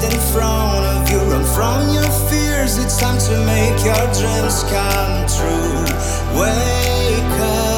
right in front of you. Run from your fears, it's time to make your dreams come true. Wake up.